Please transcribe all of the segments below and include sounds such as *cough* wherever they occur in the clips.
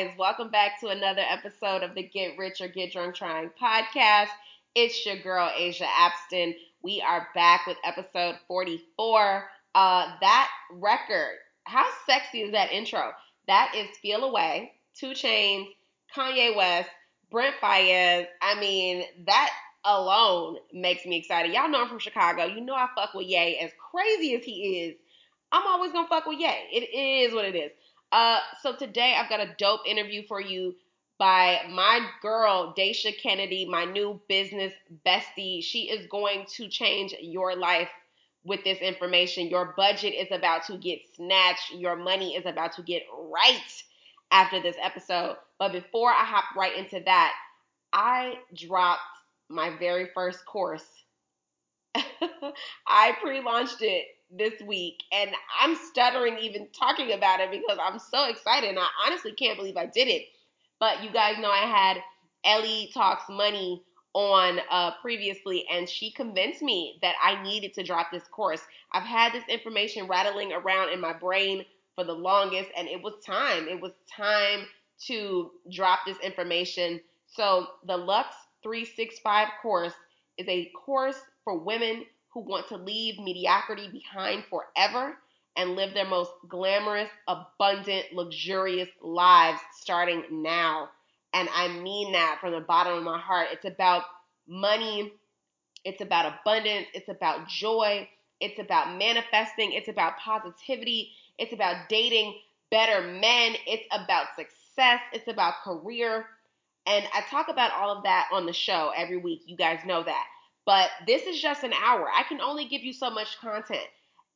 guys? Welcome back to another episode of the Get Rich or Get Drunk Trying podcast. It's your girl, Asia Abston. We are back with episode 44. Uh, that record, how sexy is that intro? That is Feel Away, 2 Chainz, Kanye West, Brent Faiyaz. I mean, that alone makes me excited. Y'all know I'm from Chicago. You know I fuck with Ye as crazy as he is. I'm always gonna fuck with Ye. It is what it is. Uh, so today I've got a dope interview for you by my girl Daisha Kennedy, my new business bestie. She is going to change your life with this information. Your budget is about to get snatched. Your money is about to get right after this episode. But before I hop right into that, I dropped my very first course. *laughs* I pre-launched it this week and I'm stuttering even talking about it because I'm so excited and I honestly can't believe I did it. But you guys know I had Ellie Talks Money on uh, previously and she convinced me that I needed to drop this course. I've had this information rattling around in my brain for the longest and it was time. It was time to drop this information. So the Lux 365 course is a course for women who want to leave mediocrity behind forever and live their most glamorous, abundant, luxurious lives starting now. And I mean that from the bottom of my heart. It's about money, it's about abundance, it's about joy, it's about manifesting, it's about positivity, it's about dating better men, it's about success, it's about career. And I talk about all of that on the show every week. You guys know that. But this is just an hour. I can only give you so much content.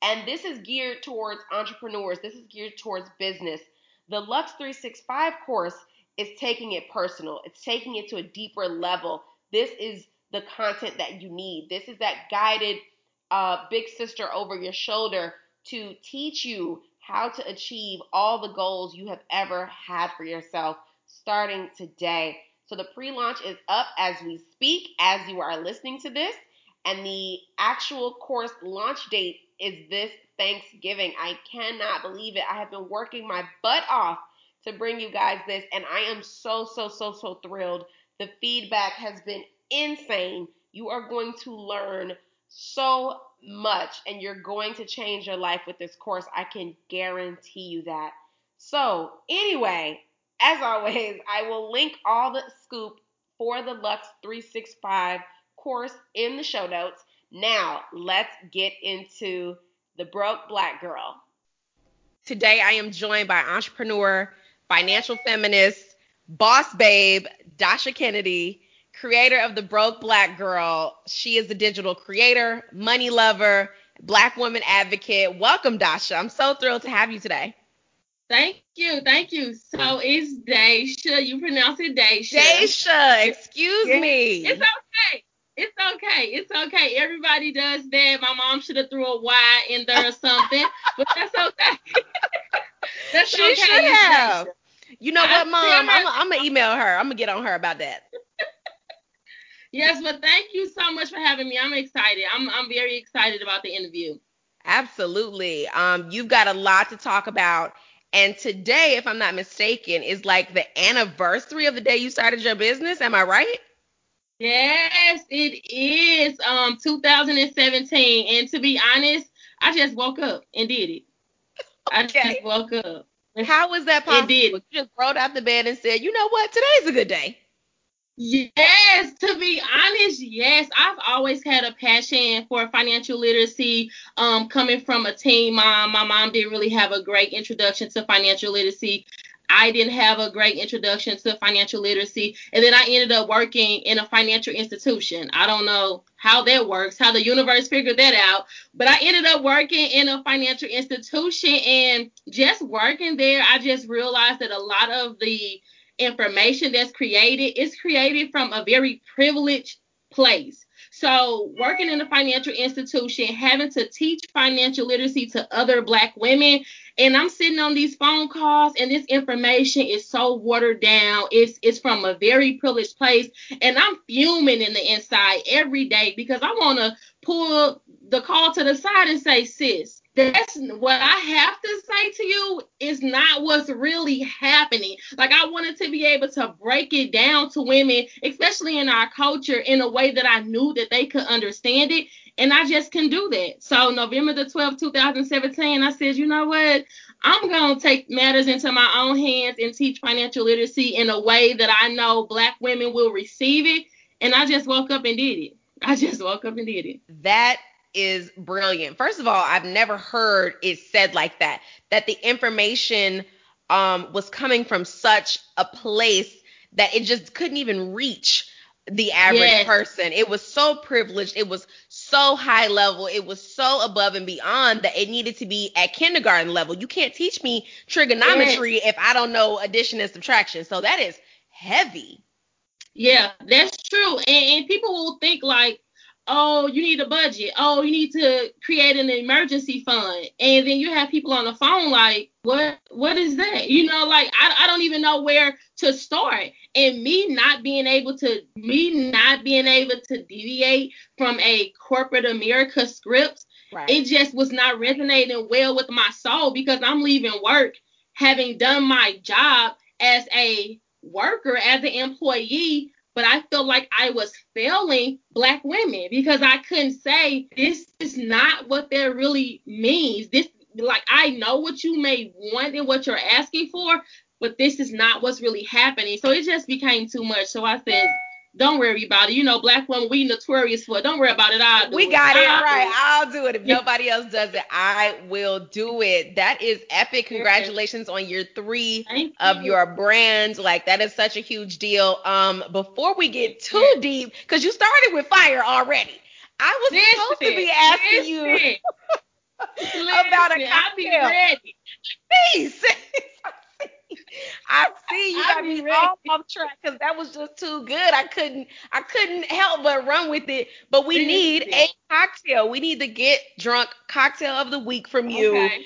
And this is geared towards entrepreneurs, this is geared towards business. The Lux 365 course is taking it personal, it's taking it to a deeper level. This is the content that you need. This is that guided uh, big sister over your shoulder to teach you how to achieve all the goals you have ever had for yourself starting today. So the pre launch is up as we speak, as you are listening to this. And the actual course launch date is this Thanksgiving. I cannot believe it. I have been working my butt off to bring you guys this, and I am so, so, so, so thrilled. The feedback has been insane. You are going to learn so much, and you're going to change your life with this course. I can guarantee you that. So, anyway, as always, I will link all the scoop for the Lux 365 course in the show notes. Now, let's get into the broke black girl. Today, I am joined by entrepreneur, financial feminist, boss babe, Dasha Kennedy, creator of the Broke Black Girl. She is a digital creator, money lover, black woman advocate. Welcome, Dasha. I'm so thrilled to have you today. Thank you, thank you. So it's Daisha. You pronounce it Daisha. Daisha, excuse Yeah. me. It's okay. It's okay. It's okay. Everybody does that. My mom should have threw a Y in there or something, *laughs* but that's okay. *laughs* that's she okay. should It's have. Daisha. You know I what, Mom? her- I'm, I'm gonna email her. I'm gonna get on her about that. *laughs* Yes, but thank you so much for having me. I'm excited. I'm I'm very excited about the interview. Absolutely. Um, you've got a lot to talk about. And today, if I'm not mistaken, is like the anniversary of the day you started your business. Am I right? Yes, it is. Um, 2017, and to be honest, I just woke up and did it. I Okay. just woke up. How was that possible? did. You just rolled out the bed and said, you know what? Today's a good day. Yes, to be honest, yes. I've always had a passion for financial literacy. Um, coming from a teen mom, my mom didn't really have a great introduction to financial literacy. I didn't have a great introduction to financial literacy. And then I ended up working in a financial institution. I don't know how that works, how the universe figured that out, but I ended up working in a financial institution and just working there, I just realized that a lot of the information that's created is created from a very privileged place. So, working in a financial institution, having to teach financial literacy to other Black women, and I'm sitting on these phone calls, and this information is so watered down. It's it's from a very privileged place, and I'm fuming in the inside every day because I want to pull the call to the side and say, sis, that's what I have to say to you is not what's really happening. Like I wanted to be able to break it down to women, especially in our culture, in a way that I knew that they could understand it. And I just can do that. So November the 12th, 2017, I said, you know what? I'm gonna take matters into my own hands and teach financial literacy in a way that I know black women will receive it. And I just woke up and did it. I just woke up and did it. That is brilliant. First of all, I've never heard it said like that, that the information um, was coming from such a place that it just couldn't even reach the average yes. person. It was so privileged. It was so high level. It was so above and beyond that it needed to be at kindergarten level. You can't teach me trigonometry yes. if I don't know addition and subtraction. So that is heavy. Yeah, that's true. And, and people will think like, oh, you need a budget. Oh, you need to create an emergency fund. And then you have people on the phone like, what what is that? You know, like I, I don't even know where to start. And me not being able to me not being able to deviate from a corporate America script, right. it just was not resonating well with my soul because I'm leaving work having done my job as a worker, as an employee, but I felt like I was failing black women because I couldn't say this is not what that really means. This like I know what you may want and what you're asking for, but this is not what's really happening. So it just became too much. So I said, don't worry about it. You know, black women, we notorious for. Don't worry about it. I'll do we it. got it I'll right. It. I'll do it. If nobody else does it, I will do it. That is epic. Congratulations on year three Thank of you. your brand. Like that is such a huge deal. Um, before we get too deep, because you started with fire already. I was listen, supposed to be asking listen. you *laughs* about a cocktail. I'll be ready. Please. *laughs* I see you got me all off track because that was just too good. I couldn't I couldn't help but run with it. But we need a cocktail. We need the get drunk cocktail of the week from you. Okay.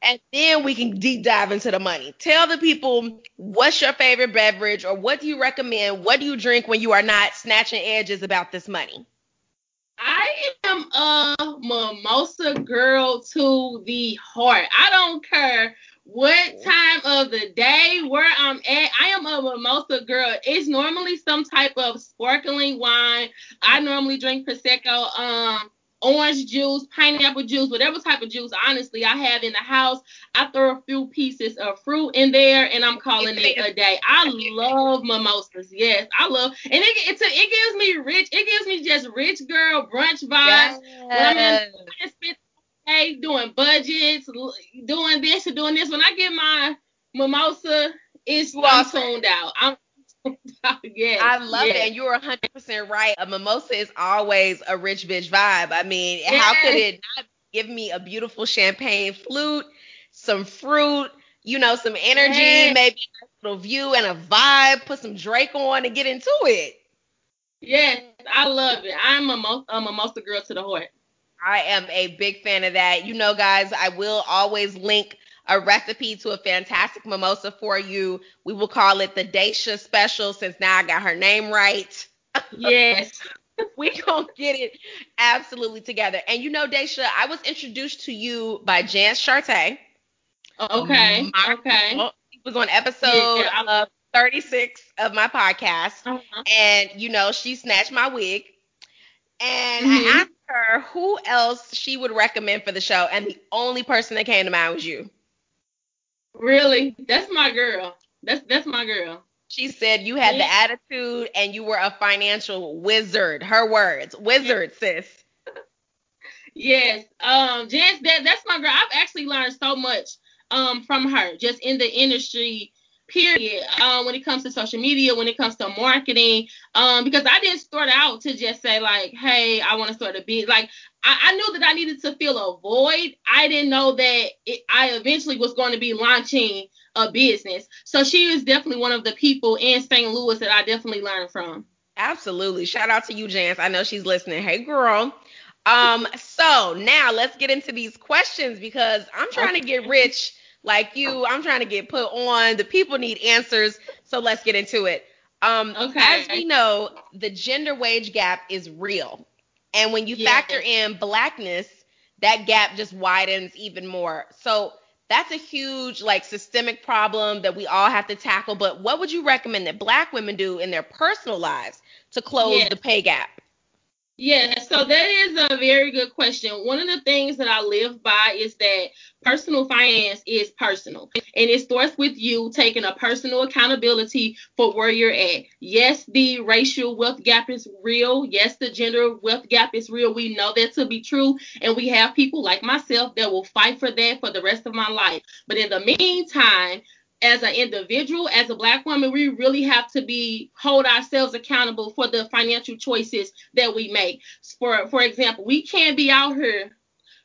And then we can deep dive into the money. Tell the people what's your favorite beverage or what do you recommend? What do you drink when you are not snatching edges about this money? I am a mimosa girl to the heart. I don't care what time of the day, where I'm at. I am a mimosa girl. It's normally some type of sparkling wine. I normally drink prosecco. Um, orange juice, pineapple juice, whatever type of juice, honestly, I have in the house. I throw a few pieces of fruit in there and I'm calling it a day. I love mimosas. Yes, I love and it it, it gives me rich, it gives me just rich girl brunch vibes. Yes. When I'm in day doing budgets, doing this and doing this. When I get my mimosa, it's I'm tuned out. I'm *laughs* yes, I love yes. it. And you're 100% right. A mimosa is always a rich bitch vibe. I mean, yes. how could it not give me a beautiful champagne flute, some fruit, you know, some energy, yes. maybe a little view and a vibe, put some Drake on and get into it. Yes, I love it. I'm a, a mimosa girl to the heart. I am a big fan of that. You know, guys, I will always link a recipe to a fantastic mimosa for you. We will call it the Daisha special since now I got her name right. *laughs* Yes. we gonna get it absolutely together. And you know, Daisha, I was introduced to you by Jance Charte. Okay. My, okay. He was on episode yeah. 36 of my podcast. Uh-huh. And you know, she snatched my wig. And mm-hmm. I asked her who else she would recommend for the show, and the only person that came to mind was you. Really? That's my girl. That's that's my girl. She said you had yeah. the attitude and you were a financial wizard. Her words. Wizard, *laughs* sis. Yes. Um, Jess, that that's my girl. I've actually learned so much um from her just in the industry period um, when it comes to social media when it comes to marketing um, because i didn't start out to just say like hey i want to start a big like I, I knew that I needed to fill a void. I didn't know that it, I eventually was going to be launching a business. So she is definitely one of the people in St. Louis that I definitely learned from. Absolutely. Shout out to you, Jance. I know she's listening. Hey, girl. Um, so now let's get into these questions because I'm trying to get rich like you. I'm trying to get put on. The people need answers. So let's get into it. Um, Okay. as we know, the gender wage gap is real. And when you factor in blackness, that gap just widens even more. So that's a huge like systemic problem that we all have to tackle. But what would you recommend that black women do in their personal lives to close the pay gap? Yeah, so that is a very good question. One of the things that I live by is that personal finance is personal, and it starts with you taking a personal accountability for where you're at. Yes, the racial wealth gap is real. Yes, the gender wealth gap is real. We know that to be true, and we have people like myself that will fight for that for the rest of my life. But in the meantime, as an individual, as a black woman, we really have to be hold ourselves accountable for the financial choices that we make. For for example, we can't be out here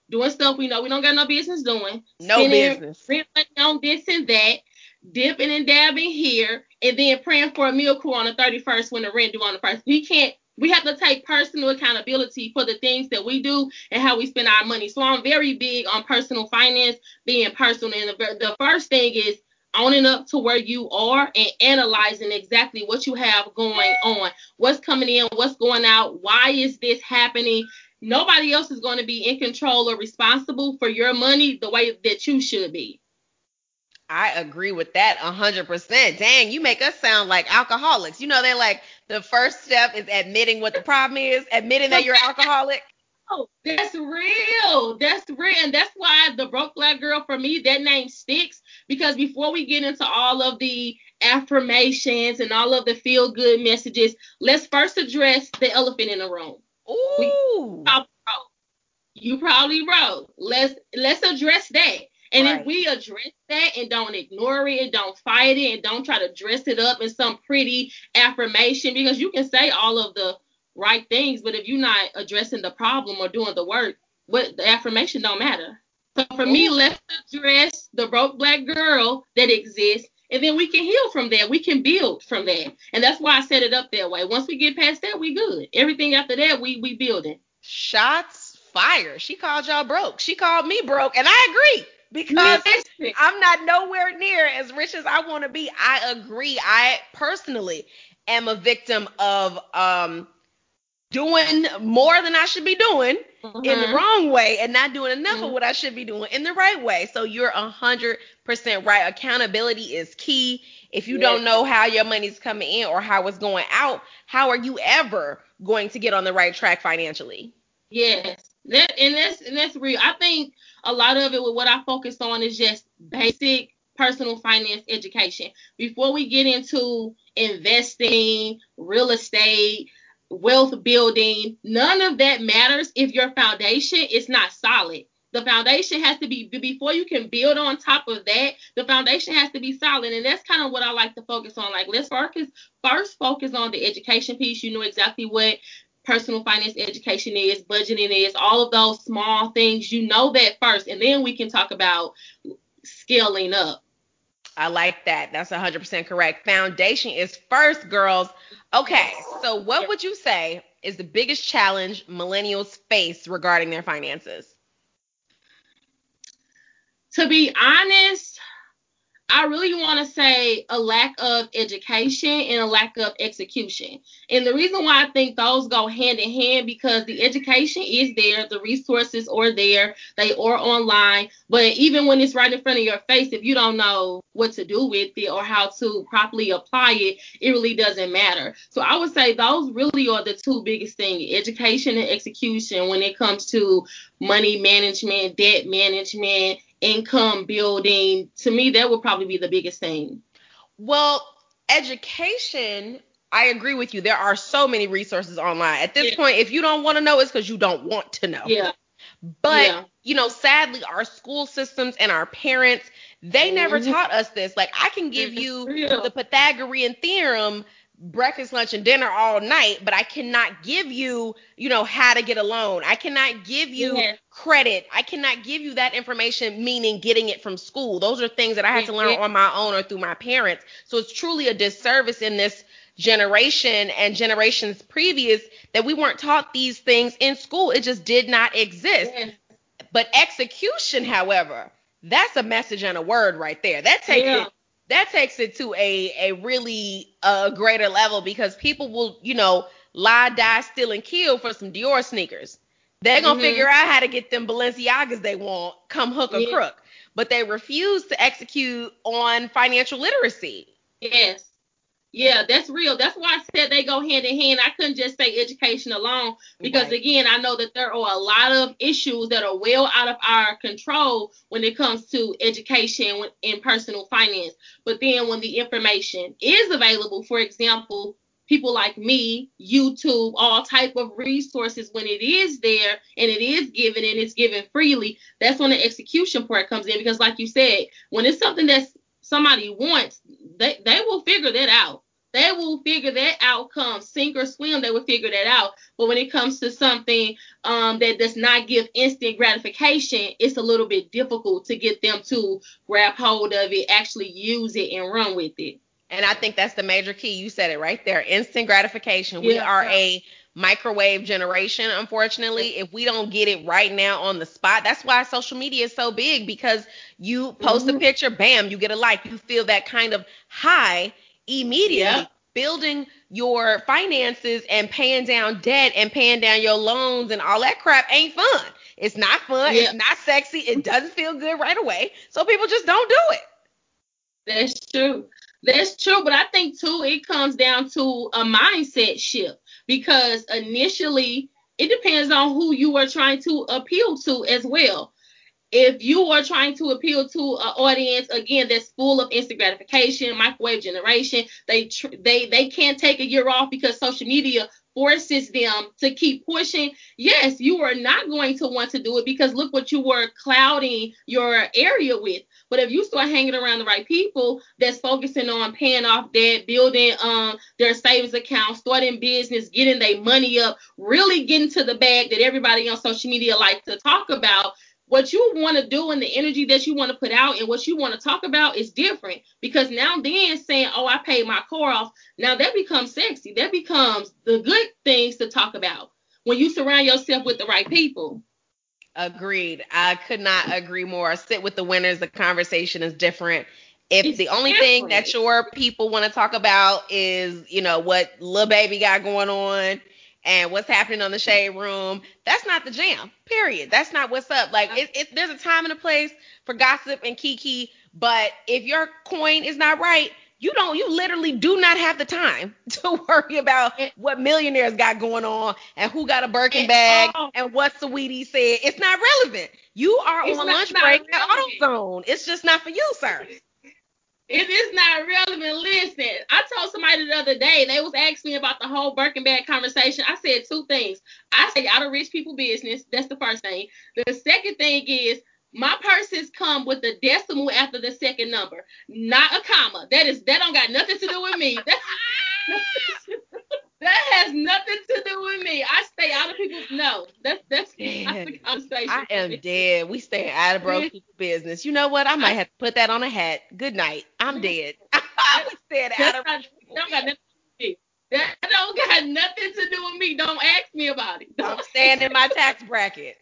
doing stuff we know we don't got no business doing. No spending business. Money on this and that, dipping and dabbing here, and then praying for a miracle on the 31st when the rent due on the first. We can't. We have to take personal accountability for the things that we do and how we spend our money. So I'm very big on personal finance, being personal. And the, the first thing is owning up to where you are and analyzing exactly what you have going on, what's coming in, what's going out, why is this happening. Nobody else is going to be in control or responsible for your money the way that you should be. I agree with that 100%. Dang, you make us sound like alcoholics. You know, they're like, the first step is admitting what the problem is, admitting that you're *laughs* alcoholic. That's real. That's real. And that's why the broke black girl for me, that name sticks. Because before we get into all of the affirmations and all of the feel good messages, let's first address the elephant in the room. Ooh. You probably broke. Let's let's address that. And Right. if we address that and don't ignore it and don't fight it and don't try to dress it up in some pretty affirmation, because you can say all of the right things, but if you're not addressing the problem or doing the work, what the affirmation don't matter. So for me, let's address the broke black girl that exists, and then we can heal from that. We can build from that, and that's why I set it up that way. Once we get past that, we good. Everything after that, we we building. Shots fired. She called y'all broke. She called me broke, and I agree because I'm not nowhere near as rich as I want to be. I agree. I personally am a victim of um doing more than I should be doing in the Mhm. wrong way and not doing enough of Mhm. what I should be doing in the right way. So you're a hundred percent right. Accountability is key. If you don't know how your money's coming in or how it's going out, how are you ever going to get on the right track financially? Yes, that and that's and that's real. I think a lot of it with what I focus on is just basic personal finance education. Before we get into investing, real estate, wealth building, none of that matters if your foundation is not solid. The foundation has to be before you can build on top of that. The foundation has to be solid, and that's kind of what I like to focus on. Like let's focus first focus on the education piece. You know exactly what personal finance education is, budgeting is, all of those small things. You know that first, and then we can talk about scaling up. I like that. That's 100% correct. Foundation is first, girls. Okay, so what would you say is the biggest challenge millennials face regarding their finances? To be honest, I really want to say a lack of education and a lack of execution. And the reason why I think those go hand in hand because the education is there, the resources are there, they are online. But even when it's right in front of your face, if you don't know what to do with it or how to properly apply it, it really doesn't matter. So I would say those really are the two biggest things education and execution when it comes to money management, debt management, income building. To me, that would probably be the biggest thing. Well, education, I agree with you. There are so many resources online. At this Yeah. point, if you don't want to know, it's because you don't want to know. Yeah. But Yeah. you know, sadly, our school systems and our parents, they never Mhm. taught us this. Like I can give you real. the Pythagorean theorem breakfast, lunch, and dinner all night, but I cannot give you, you know, how to get a loan. I cannot give you credit. I cannot give you that information, meaning getting it from school. Those are things that I had to learn on my own or through my parents. So it's truly a disservice in this generation and generations previous that we weren't taught these things in school. It just did not exist. But execution, however, that's a message and a word right there. That takes Yeah. That takes it to a a really uh, greater level because people will, you know, lie, die, steal, and kill for some Dior sneakers. They're gonna Mhm. figure out how to get them Balenciagas they want, come hook or Yeah. crook. But they refuse to execute on financial literacy. Yes. Yeah, that's real. That's why I said they go hand in hand. I couldn't just say education alone because Right. again, I know that there are a lot of issues that are well out of our control when it comes to education in personal finance. But then when the information is available, for example, people like me, YouTube, all type of resources when it is there and it is given and it's given freely, that's when the execution part comes in because like you said, when it's something that's somebody wants, they, they will figure that out. They will figure that outcome, sink or swim, they will figure that out. But when it comes to something um, that does not give instant gratification, it's a little bit difficult to get them to grab hold of it, actually use it, and run with it. And I think that's the major key. You said it right there. Instant gratification. We are a microwave generation, unfortunately. If we don't get it right now on the spot, that's why social media is so big because you post a Mhm. picture, bam, you get a like. You feel that kind of high immediately. Yep. Building your finances and paying down debt and paying down your loans and all that crap ain't fun. It's not fun. Yeah. It's not sexy. It doesn't feel good right away. So people just don't do it. That's true. That's true, but I think too it comes down to a mindset shift because initially it depends on who you are trying to appeal to as well. If you are trying to appeal to an audience again that's full of instant gratification, microwave generation, they tr- they they can't take a year off because social media forces them to keep pushing. Yes, you are not going to want to do it because look what you were clouding your area with. But if you start hanging around the right people that's focusing on paying off debt, building um their savings account, starting business, getting their money up, really getting to the bag that everybody on social media likes to talk about, what you want to do and the energy that you want to put out and what you want to talk about is different. Because now then saying oh i paid my car off now that becomes sexy. That becomes the good things to talk about when you surround yourself with the right people Agreed. I could not agree more. Sit with the winners. The conversation is different. If It's the only thing that your people want to talk about is, you know, what little Baby got going on and what's happening on the shade room, that's not the jam. Period. That's not what's up. Like, it, it, there's a time and a place for gossip and kiki, but if your coin is not right, you don't. You literally do not have the time *laughs* to worry about what millionaires got going on and who got a Birkin bag all- and what Saweetie said. It's not relevant. You are It's on not- lunch not break at. AutoZone. It's just not for you, sir. It is not relevant. Listen, I told somebody the other day, they was asking me about the whole Birkin bag conversation. I said two things. I say out of rich people business. That's the first thing. The second thing is my purses come with a decimal after the second number, not a comma. That is that don't got nothing to do with me. That, *laughs* that has nothing to do with me. I stay out of people's no. That's that's not the conversation. I am dead. We stay out of broke *laughs* people business. You know what? I might have to put that on a hat. Good night. I'm dead. *laughs* we staying out That's of not, don't got nothing to do with me. That don't got nothing to do with me. Don't ask me about it. I'm staying in my tax bracket.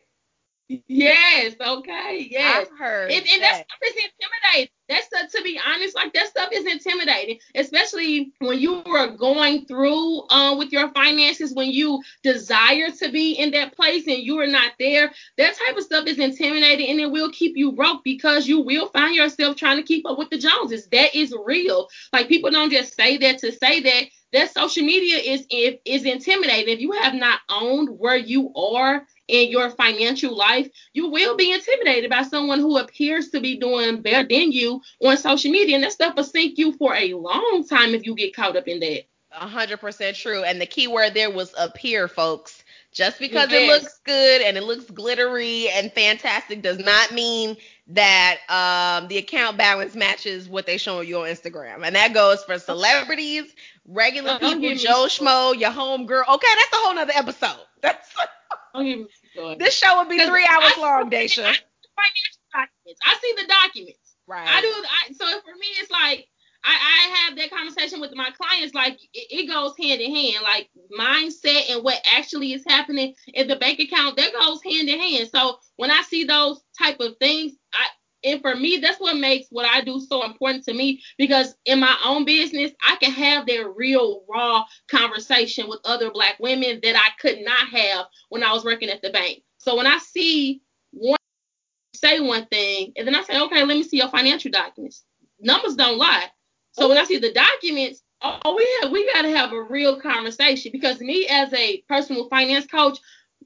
Yes, okay, yes. I've heard And, and that that. stuff is intimidating. That stuff, to be honest, like that stuff is intimidating, especially when you are going through um with your finances, when you desire to be in that place and you are not there. That type of stuff is intimidating, and it will keep you broke because you will find yourself trying to keep up with the Joneses. That is real. Like people don't just say that to say that. That social media is is intimidating. If you have not owned where you are in your financial life, you will be intimidated by someone who appears to be doing better than you on social media. And that stuff will sink you for a long time if you get caught up in that. Hundred percent true. And the key word there was appear, folks. Just because yes. it looks good and it looks glittery and fantastic does not mean that um, the account balance matches what they show you on Instagram. And that goes for celebrities, regular people, Joe Schmo, your home girl. Okay, that's a whole nother episode. *laughs* That's this show would be three hours I, long, Daisha. I, I see the documents. Right. I do. I, so for me, it's like I, I have that conversation with my clients. Like it, it, goes hand in hand. Like mindset and what actually is happening in the bank account that goes hand in hand. So when I see those type of things, I and for me, that's what makes what I do so important to me because in my own business, I can have that real raw conversation with other black women that I could not have when I was working at the bank. So when I see one say one thing and then I say, okay, let me see your financial documents. Numbers don't lie. So when I see the documents, oh, we have we got to have a real conversation because me as a personal finance coach,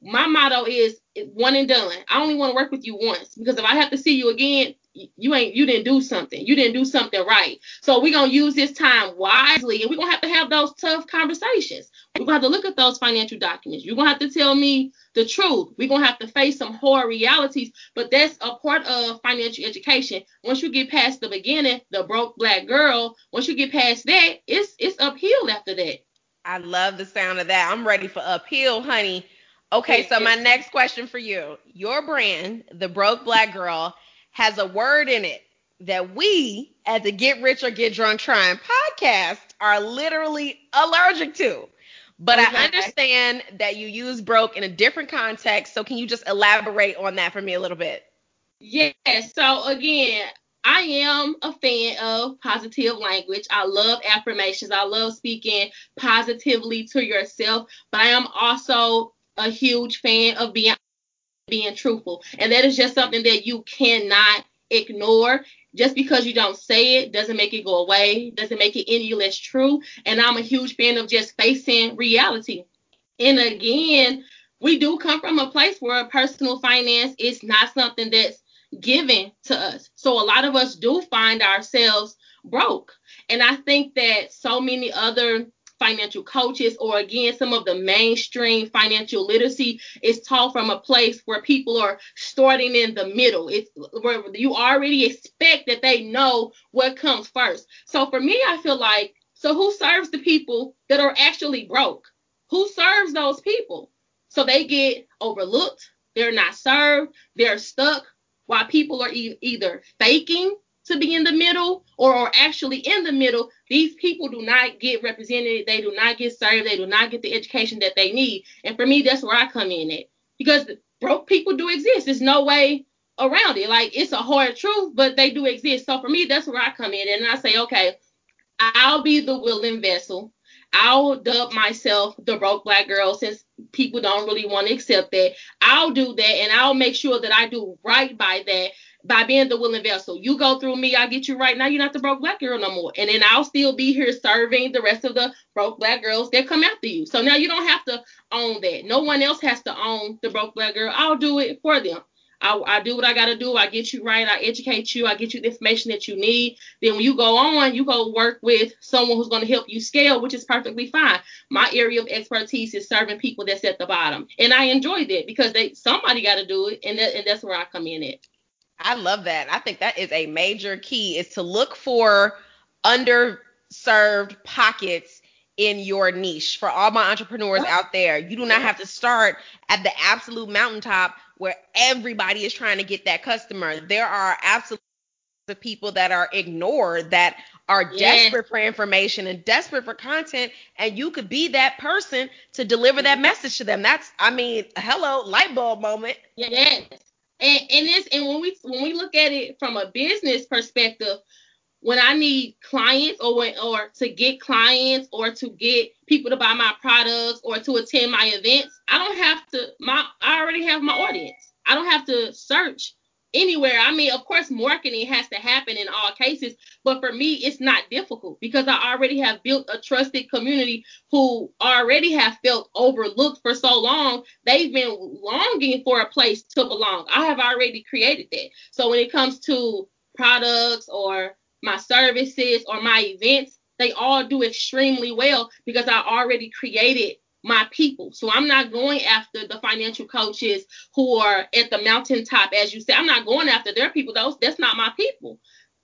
my motto is one and done. I only want to work with you once because if I have to see you again, you ain't you didn't do something. You didn't do something right. So we're gonna use this time wisely and we're gonna have to have those tough conversations. We're gonna have to look at those financial documents. You're gonna have to tell me the truth. We're gonna have to face some hard realities, but that's a part of financial education. Once you get past the beginning, the broke black girl, once you get past that, it's it's uphill after that. I love the sound of that. I'm ready for uphill, honey. Okay, so my next question for you. Your brand, the broke black girl, has a word in it that we at the Get Rich or Get Drunk Trying podcast are literally allergic to. But okay. I understand that you use broke in a different context. So can you just elaborate on that for me a little bit? Yes. So again, I am a fan of positive language. I love affirmations. I love speaking positively to yourself, but I am also a huge fan of being being truthful. And that is just something that you cannot ignore. Just because you don't say it doesn't make it go away, doesn't make it any less true. And I'm a huge fan of just facing reality. And again, we do come from a place where personal finance is not something that's given to us. So a lot of us do find ourselves broke. And I think that so many other financial coaches or again some of the mainstream financial literacy. Is taught from a place where people are starting in the middle. It's where you already expect that they know what comes first. So for me i feel like so who serves the people that are actually broke? Who serves those people? So they get overlooked they're not served they're stuck while people are e- either faking to be in the middle or are actually in the middle, these people do not get represented. They do not get served. They do not get the education that they need. And for me, that's where I come in at because broke people do exist. There's no way around it. Like it's a hard truth, but they do exist. So for me, that's where I come in and I say, okay, I'll be the willing vessel. I'll dub myself the broke black girl since people don't really want to accept that. I'll do that and I'll make sure that I do right by that by being the willing vessel. You go through me, I get you right. Now you're not the broke black girl no more. And then I'll still be here serving the rest of the broke black girls that come after you. So now you don't have to own that. No one else has to own the broke black girl. I'll do it for them. I, I do what I got to do. I get you right. I educate you. I get you the information that you need. Then when you go on, you go work with someone who's going to help you scale, which is perfectly fine. My area of expertise is serving people that's at the bottom, and I enjoy that because they somebody got to do it, and that, and that's where I come in at. I love that. I think that is a major key is to look for underserved pockets in your niche. For all my entrepreneurs out there, you do not have to start at the absolute mountaintop where everybody is trying to get that customer. There are absolutely people that are ignored that are desperate for information and desperate for content and you could be that person to deliver that message to them. That's i mean hello light bulb moment. Yes and and this and when we when we look at it from a business perspective, when I need clients or when or to get clients or to get people to buy my products or to attend my events, I don't have to my I already have my audience. I don't have to search anywhere. I mean, of course, marketing has to happen in all cases, but for me, it's not difficult because I already have built a trusted community who already have felt overlooked for so long. They've been longing for a place to belong. I have already created that. So when it comes to products or my services or my events, they all do extremely well because I already created my people. So I'm not going after the financial coaches who are at the mountaintop, as you said. I'm not going after their people. Those that's not my people.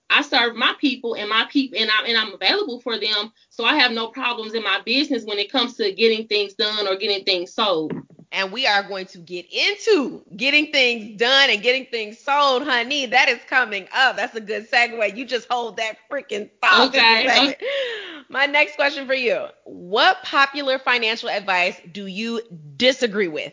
I serve my people and my people and I'm and I'm available for them. So I have no problems in my business when it comes to getting things done or getting things sold. And we are going to get into getting things done and getting things sold, honey. That is coming up. That's a good segue. You just hold that freaking thought. Okay. okay. My next question for you. What popular financial advice do you disagree with?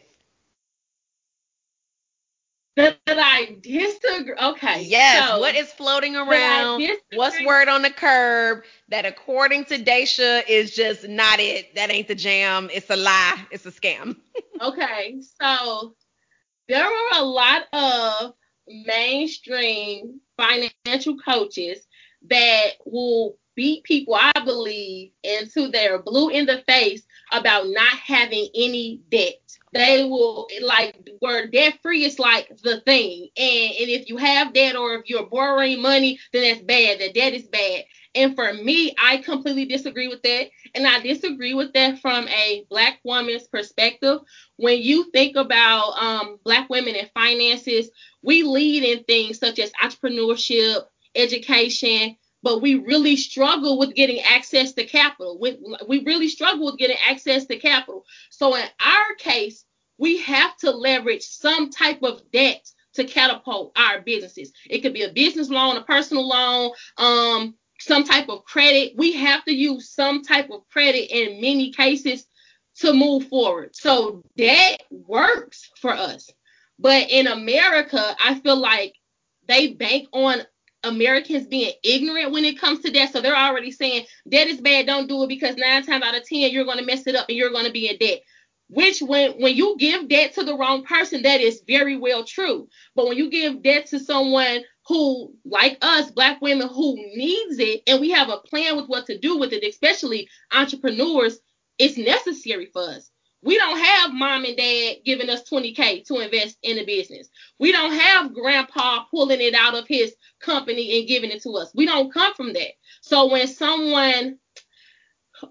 That, I disagree. Okay. Yes. So, what is floating around? What's word on the curb that according to Daisha is just not it? That ain't the jam. It's a lie. It's a scam. *laughs* okay. So there are a lot of mainstream financial coaches that will beat people, I believe, into their blue in the face about not having any debt. They will like where debt free is like the thing. And and if you have debt or if you're borrowing money, then that's bad. The debt is bad. And for me, I completely disagree with that. And I disagree with that from a black woman's perspective. When you think about um, black women and finances, we lead in things such as entrepreneurship, education, but we really struggle with getting access to capital. We, we really struggle with getting access to capital. So in our case, we have to leverage some type of debt to catapult our businesses. It could be a business loan, a personal loan, um, some type of credit. We have to use some type of credit in many cases to move forward. So that works for us. But in America, I feel like they bank on Americans being ignorant when it comes to debt. So they're already saying debt is bad, don't do it because nine times out of ten you're going to mess it up and you're going to be in debt. Which when when you give debt to the wrong person, that is very well true. But when you give debt to someone who, like us, black women who needs it, and we have a plan with what to do with it, especially entrepreneurs, it's necessary for us. We don't have mom and dad giving us 20K to invest in a business. We don't have grandpa pulling it out of his company and giving it to us. We don't come from that. So when someone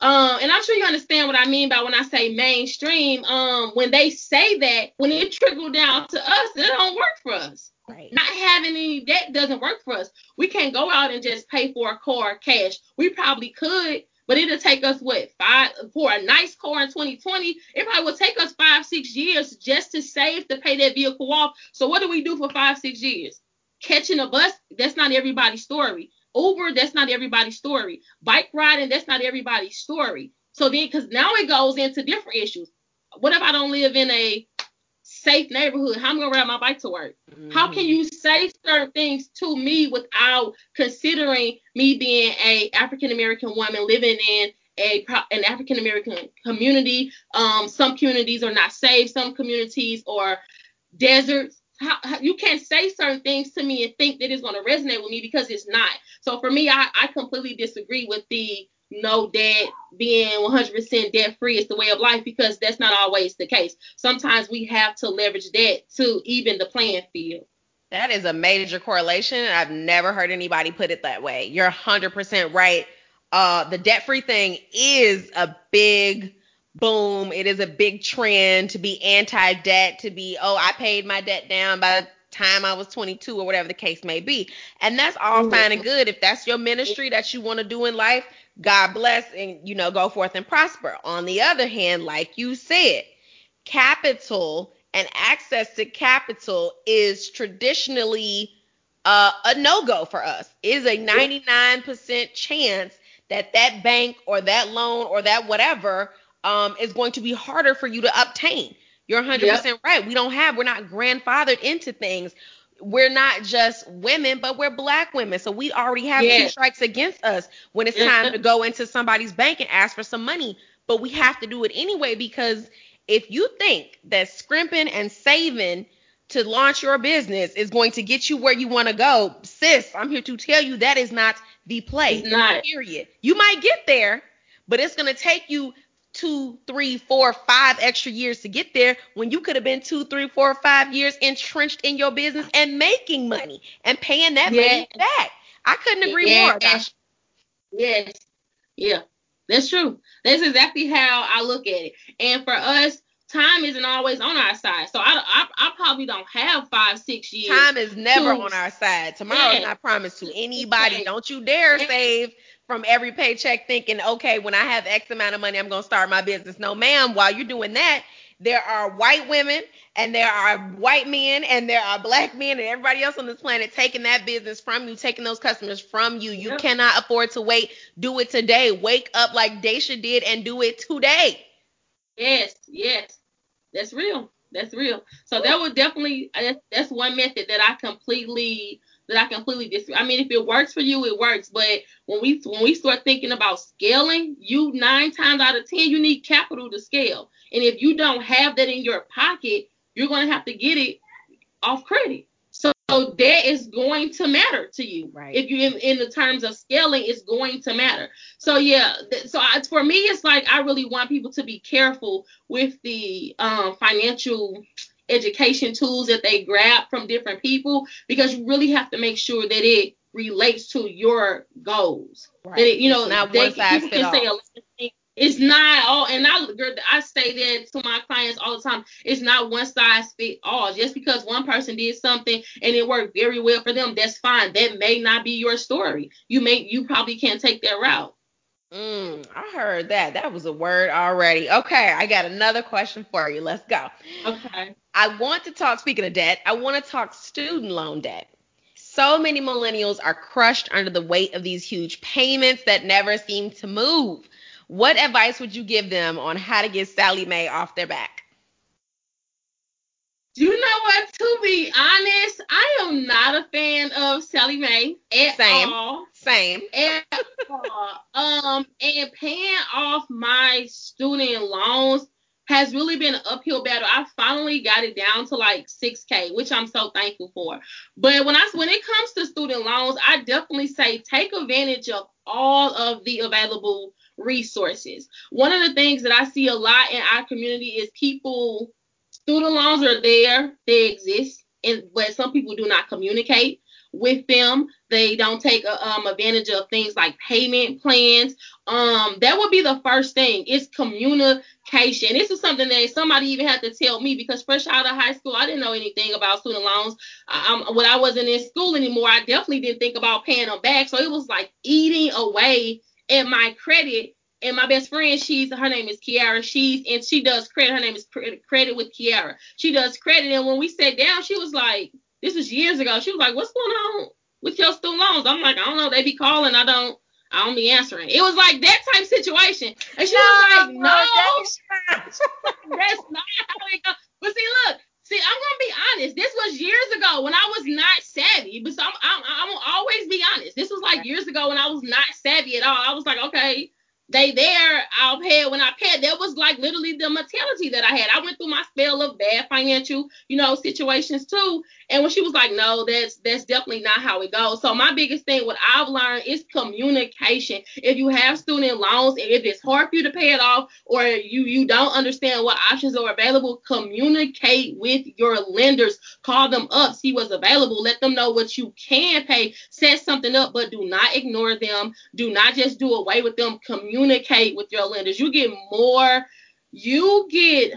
um, and I'm sure you understand what I mean by when I say mainstream. Um, when they say that, when it trickle down to us, it don't work for us. Right. Not having any debt doesn't work for us. We can't go out and just pay for a car cash. We probably could, but it'll take us what five for a nice car in 2020. It probably will take us five, six years just to save to pay that vehicle off. So what do we do for five, six years? Catching a bus, that's not everybody's story. Uber, that's not everybody's story. Bike riding, that's not everybody's story. So then, because now it goes into different issues. What if I don't live in a safe neighborhood. How am I gonna ride my bike to work? Mm-hmm. How can you say certain things to me without considering me being a African American woman living in a an African American community? Um, some communities are not safe. Some communities are deserts. How, how, you can't say certain things to me and think that it's going to resonate with me because it's not. So for me, I, I completely disagree with the no debt, being 100% debt free is the way of life because that's not always the case. Sometimes we have to leverage debt to even the playing field. That is a major correlation. I've never heard anybody put it that way. You're 100% right. Uh, the debt free thing is a big boom. It is a big trend to be anti debt, to be, oh, I paid my debt down by the time I was 22 or whatever the case may be. And that's all mm-hmm. fine and good. If that's your ministry that you want to do in life, God bless and you know go forth and prosper. On the other hand, like you said, capital and access to capital is traditionally uh, a no-go for us. It is a 99% chance that that bank or that loan or that whatever um, is going to be harder for you to obtain. You're 100% yep. right. We don't have, we're not grandfathered into things we're not just women, but we're black women. So we already have two strikes against us when it's time to go into somebody's bank and ask for some money. But we have to do it anyway because if you think that scrimping and saving to launch your business is going to get you where you want to go, sis, I'm here to tell you that is not the play. It's not. Period. You might get there, but it's going to take you two, three, four, five extra years to get there when you could have been two, three, four, five years entrenched in your business and making money and paying that yeah. money back. I couldn't agree yeah. more. Yes. Yeah. That's true. That's exactly how I look at it. And for us, time isn't always on our side. So I, I, I probably don't have five, six years. Time is never to, on our side. Tomorrow yeah. not promised to anybody. Don't you dare save from every paycheck thinking, okay, when I have X amount of money, I'm going to start my business. No, ma'am. While you're doing that, there are white women and there are white men and there are black men and everybody else on this planet taking that business from you, taking those customers from you. You yep. cannot afford to wait. Do it today. Wake up like Daisha did and do it today. Yes, yes. That's real. That's real. So that would definitely uh, that's, that's one method that I completely that I completely disagree. I mean, if it works for you, it works. But when we when we start thinking about scaling, you nine times out of ten you need capital to scale. And if you don't have that in your pocket, you're gonna have to get it off credit. So that is going to matter to you. Right. If you in, in the terms of scaling, it's going to matter. So yeah. Th- so I, for me, it's like I really want people to be careful with the um, financial education tools that they grab from different people because you really have to make sure that it relates to your goals. Right. That it, you know, not they, one size people can say a it's not all, and I I say that to my clients all the time. It's not one size fit all. Just because one person did something and it worked very well for them, that's fine. That may not be your story. You may you probably can't take that route. Mm, I heard that. That was a word already. Okay, I got another question for you. Let's go. Okay. I want to talk, speaking of debt, I want to talk student loan debt. So many millennials are crushed under the weight of these huge payments that never seem to move. What advice would you give them on how to get Sallie Mae off their back? You know what? To be honest, I am not a fan of Sallie Mae at Same. all. Same. At all. Um, and paying off my student loans has really been an uphill battle. I finally got it down to like 6K, which I'm so thankful for. But when I when it comes to student loans, I definitely say take advantage of all of the available resources. One of the things that I see a lot in our community is people student loans are there, they exist, and but some people do not communicate with them. They don't take uh, um, advantage of things like payment plans. Um, that would be the first thing. It's communication. This is something that somebody even had to tell me because fresh out of high school, I didn't know anything about student loans. Um, when I wasn't in school anymore, I definitely didn't think about paying them back. So it was like eating away at my credit and my best friend, she's her name is Kiara. She's and she does credit. Her name is Credit with Kiara. She does credit. And when we sat down, she was like, "This was years ago." She was like, "What's going on with your student loans?" I'm like, "I don't know. They be calling. I don't. I don't be answering." It was like that type situation. And she no, was like, "No, that's, *laughs* *laughs* that's not how it goes." But see, look, See, I'm gonna be honest. This was years ago when I was not savvy. But so I'm, I'm, I'm gonna always be honest. This was like years ago when I was not savvy at all. I was like, okay, they there, I'll pay when I pay. That was like literally the mentality that I had. I went through my spell of bad financial, you know, situations too. And when she was like, no, that's that's definitely not how it goes. So my biggest thing, what I've learned is communication. If you have student loans, if it's hard for you to pay it off, or you you don't understand what options are available, communicate with your lenders. Call them up, see what's available, let them know what you can pay, set something up, but do not ignore them. Do not just do away with them. Communicate communicate with your lenders. You get more, you get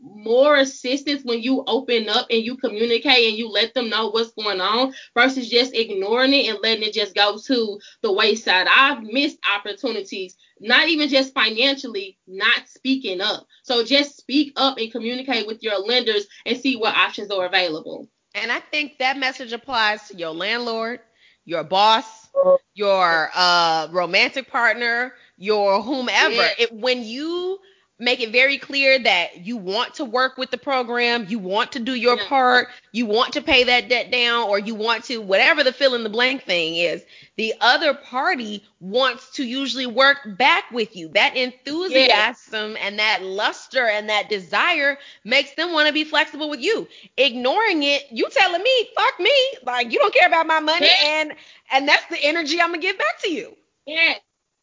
more assistance when you open up and you communicate and you let them know what's going on versus just ignoring it and letting it just go to the wayside. I've missed opportunities, not even just financially, not speaking up. So just speak up and communicate with your lenders and see what options are available. And I think that message applies to your landlord, your boss, your uh, romantic partner, your whomever. Yeah. It, when you make it very clear that you want to work with the program, you want to do your yeah. part, you want to pay that debt down, or you want to, whatever the fill in the blank thing is, the other party wants to usually work back with you. That enthusiasm yeah. and that luster and that desire makes them want to be flexible with you. Ignoring it, you telling me, fuck me, like you don't care about my money, yeah. and and that's the energy I'm gonna give back to you. Yeah,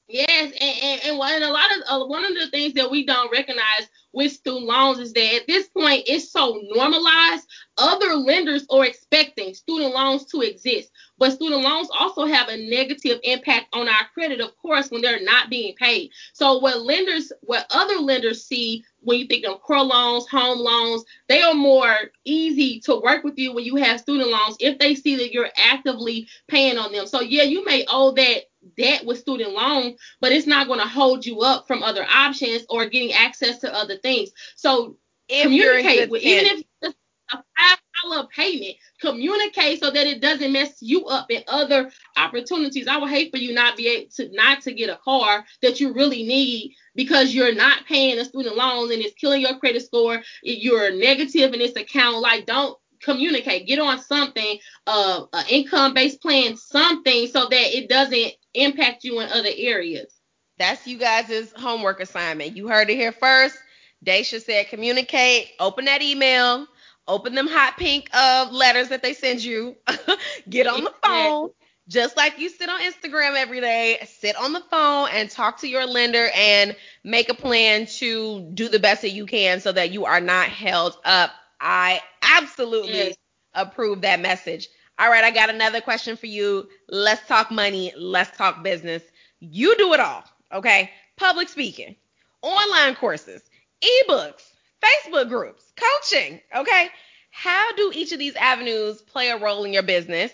Yes, and, and, and, one, and a lot of uh, one of the things that we don't recognize with student loans is that at this point it's so normalized. Other lenders are expecting student loans to exist, But student loans also have a negative impact on our credit, of course, when they're not being paid. So what lenders, what other lenders see when you think of core loans, home loans, they are more easy to work with you when you have student loans if they see that you're actively paying on them. So yeah, you may owe that debt with student loan, but it's not going to hold you up from other options or getting access to other things. So if communicate with even if it's a five dollar payment, communicate so that it doesn't mess you up in other opportunities. I would hate for you not be able to not to get a car that you really need because you're not paying the student loans and it's killing your credit score. You're negative in this account. Like don't communicate. Get on something, uh, an income based plan, something so that it doesn't impact you in other areas. That's you guys' homework assignment. You heard it here first. Daisha said communicate, open that email, open them hot pink uh, letters that they send you, *laughs* get on the phone. Just like you sit on Instagram every day, sit on the phone and talk to your lender and make a plan to do the best that you can so that you are not held up. I absolutely yes. approve that message. All right, I got another question for you. Let's talk money. Let's talk business. You do it all, okay? Public speaking, online courses, ebooks, Facebook groups, coaching, okay? How do each of these avenues play a role in your business?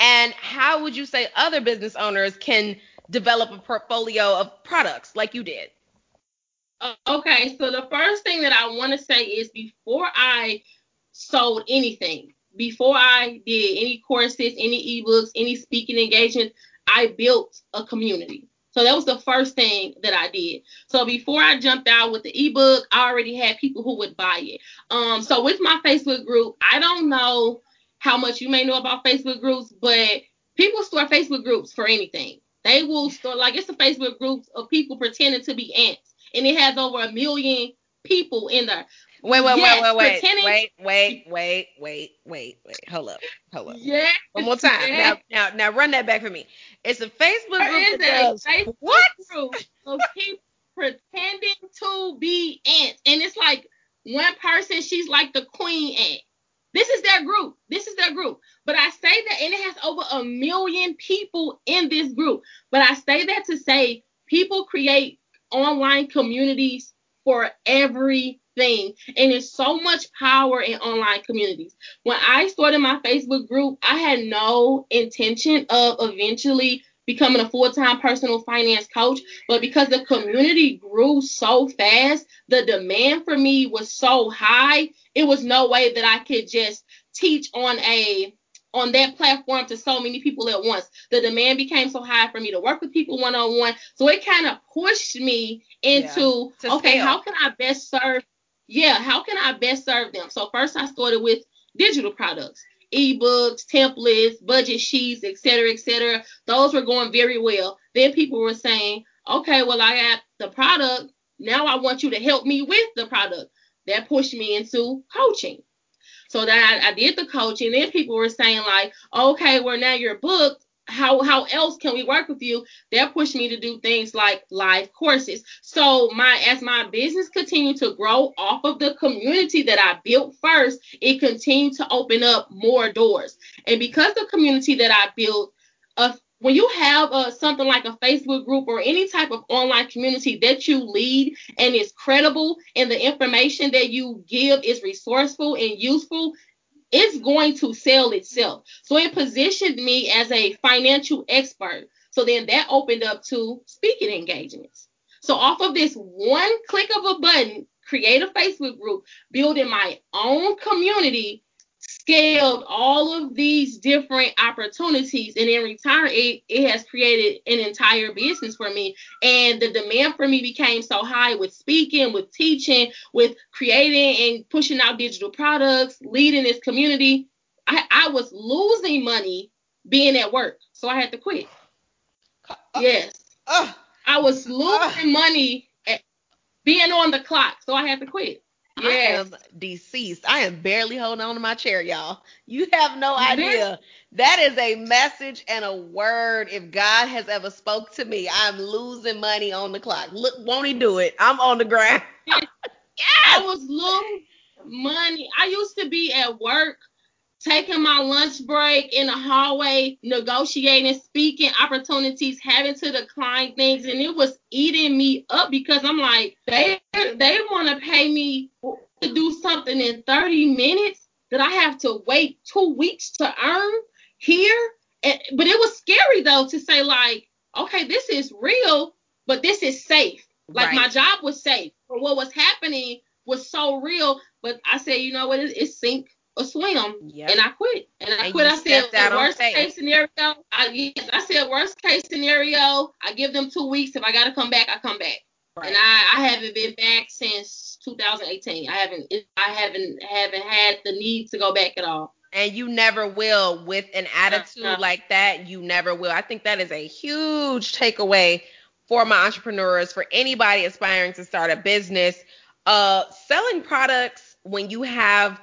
And how would you say other business owners can develop a portfolio of products like you did? Okay, so the first thing that I want to say is before I sold anything, before I did any courses, any ebooks, any speaking engagements, I built a community. So that was the first thing that I did. So before I jumped out with the ebook, I already had people who would buy it. Um, so with my Facebook group, I don't know how much you may know about Facebook groups, but people start Facebook groups for anything. They will start like it's a Facebook group of people pretending to be ants, and it has over a million people in there. Wait, wait, yes, wait, wait, pretending- wait, wait, wait, wait, wait, wait. Hold up, hold up. Yeah. One more time. Yes. Now, now, now, run that back for me. It's a Facebook there group that does Facebook what? Group of people pretending to be ants, and it's like one person, she's like the queen ant. This is their group. This is their group. But I say that, and it has over a million people in this group. But I say that to say people create online communities for every thing. And there's so much power in online communities. When I started my Facebook group, I had no intention of eventually becoming a full-time personal finance coach but because the community grew so fast the demand for me was so high it was no way that i could just teach on a on that platform to so many people at once. The demand became so high for me to work with people one on one. So it kind of pushed me into yeah, okay, how can I best serve yeah, how can I best serve them? So first I started with digital products, ebooks, templates, budget sheets, etc., etc. Those were going very well. Then people were saying, okay, well I got the product. Now I want you to help me with the product. That pushed me into coaching. So that I, I did the coaching. Then people were saying like, okay, well now you're booked how how else can we work with you? That pushed me to do things like live courses. So my as my business continued to grow off of the community that i built first it continued to open up more doors. And because the community that i built uh, when you have uh, something like a Facebook group or any type of online community that you lead and is credible and the information that you give is resourceful and useful, it's going to sell itself. So it positioned me as a financial expert. So then that opened up to speaking engagements. So off of this one click of a button, create a Facebook group, building my own community scaled all of these different opportunities and in return it, it has created an entire business for me. And the demand for me became so high with speaking with teaching with creating and pushing out digital products leading this community. I, I was losing money being at work so i had to quit. Uh, yes. uh, i was losing uh, money at being on the clock so i had to quit Yes. I am deceased. I am barely holding on to my chair, y'all. You have no idea. That is a message and a word. If God has ever spoke to me, I'm losing money on the clock. Look, won't he do it? I'm on the ground. *laughs* yes. I was losing money. I used to be at work taking my lunch break in the hallway, negotiating, speaking opportunities, having to decline things, and it was eating me up because I'm like, they they want to pay me to do something in 30 minutes that I have to wait two weeks to earn here. And, but it was scary though to say like, okay, this is real, but this is safe. Like Right. my job was safe, but what was happening was so real. But I said, you know what? It, it's sink or swim, Yep. and I quit. And I And quit. I said, stepped out on worst case scenario. I, yes, I said worst case scenario. I give them two weeks. If I gotta come back, I come back. Right. And I, I haven't been back since 2018. I haven't I haven't haven't had the need to go back at all. and you never will with an attitude Uh-huh. like that you never will i think that is a huge takeaway for my entrepreneurs for anybody aspiring to start a business uh selling products when you have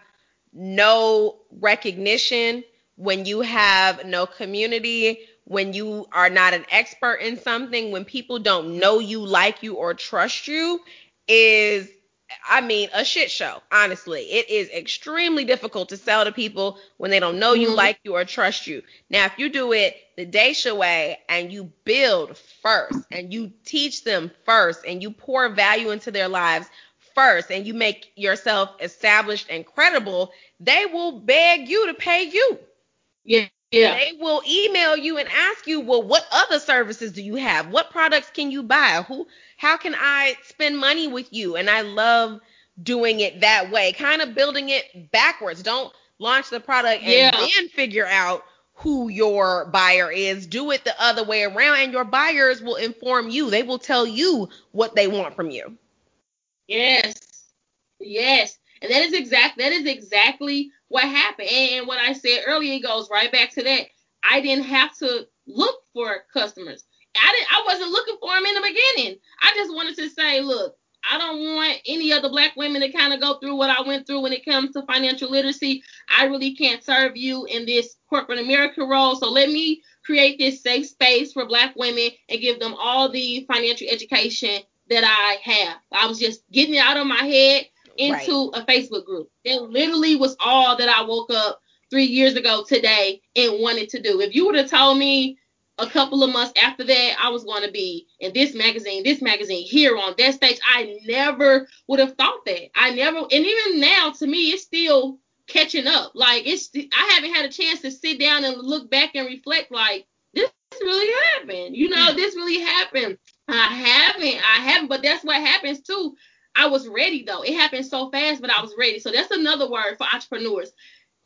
no recognition when you have no community when you are not an expert in something when people don't know you like you or trust you is I mean, a shit show, honestly. It is extremely difficult to sell to people when they don't know you, Mhm. like you, or trust you. Now, if you do it the Daisha way and you build first and you teach them first and you pour value into their lives first and you make yourself established and credible, they will beg you to pay you. Yeah. Yeah. They will email you and ask you, well, what other services do you have? What products can you buy? Who how can I spend money with you? And I love doing it that way, kind of building it backwards. Don't launch the product and Yeah. then figure out who your buyer is. Do it the other way around and your buyers will inform you. They will tell you what they want from you. Yes. Yes. And that is exact that is exactly what happened. And, what I said earlier it goes right back to that. I didn't have to look for customers. I didn't I wasn't looking for them in the beginning. I just wanted to say, look, I don't want any other black women to kind of go through what I went through when it comes to financial literacy. I really can't serve you in this corporate America role. So let me create this safe space for black women and give them all the financial education that I have. I was just getting it out of my head into a Facebook group. That literally was all that I woke up three years ago today and wanted to do. If you would have told me a couple of months after that I was going to be in this magazine, this magazine, here on that stage, I never would have thought that. I never, and even now to me, it's still catching up. Like it's, I haven't had a chance to sit down and look back and reflect. Like this really happened. You know, this really happened. I haven't, I haven't, but that's what happens too. I was ready though. It happened so fast, but I was ready. So that's another word for entrepreneurs.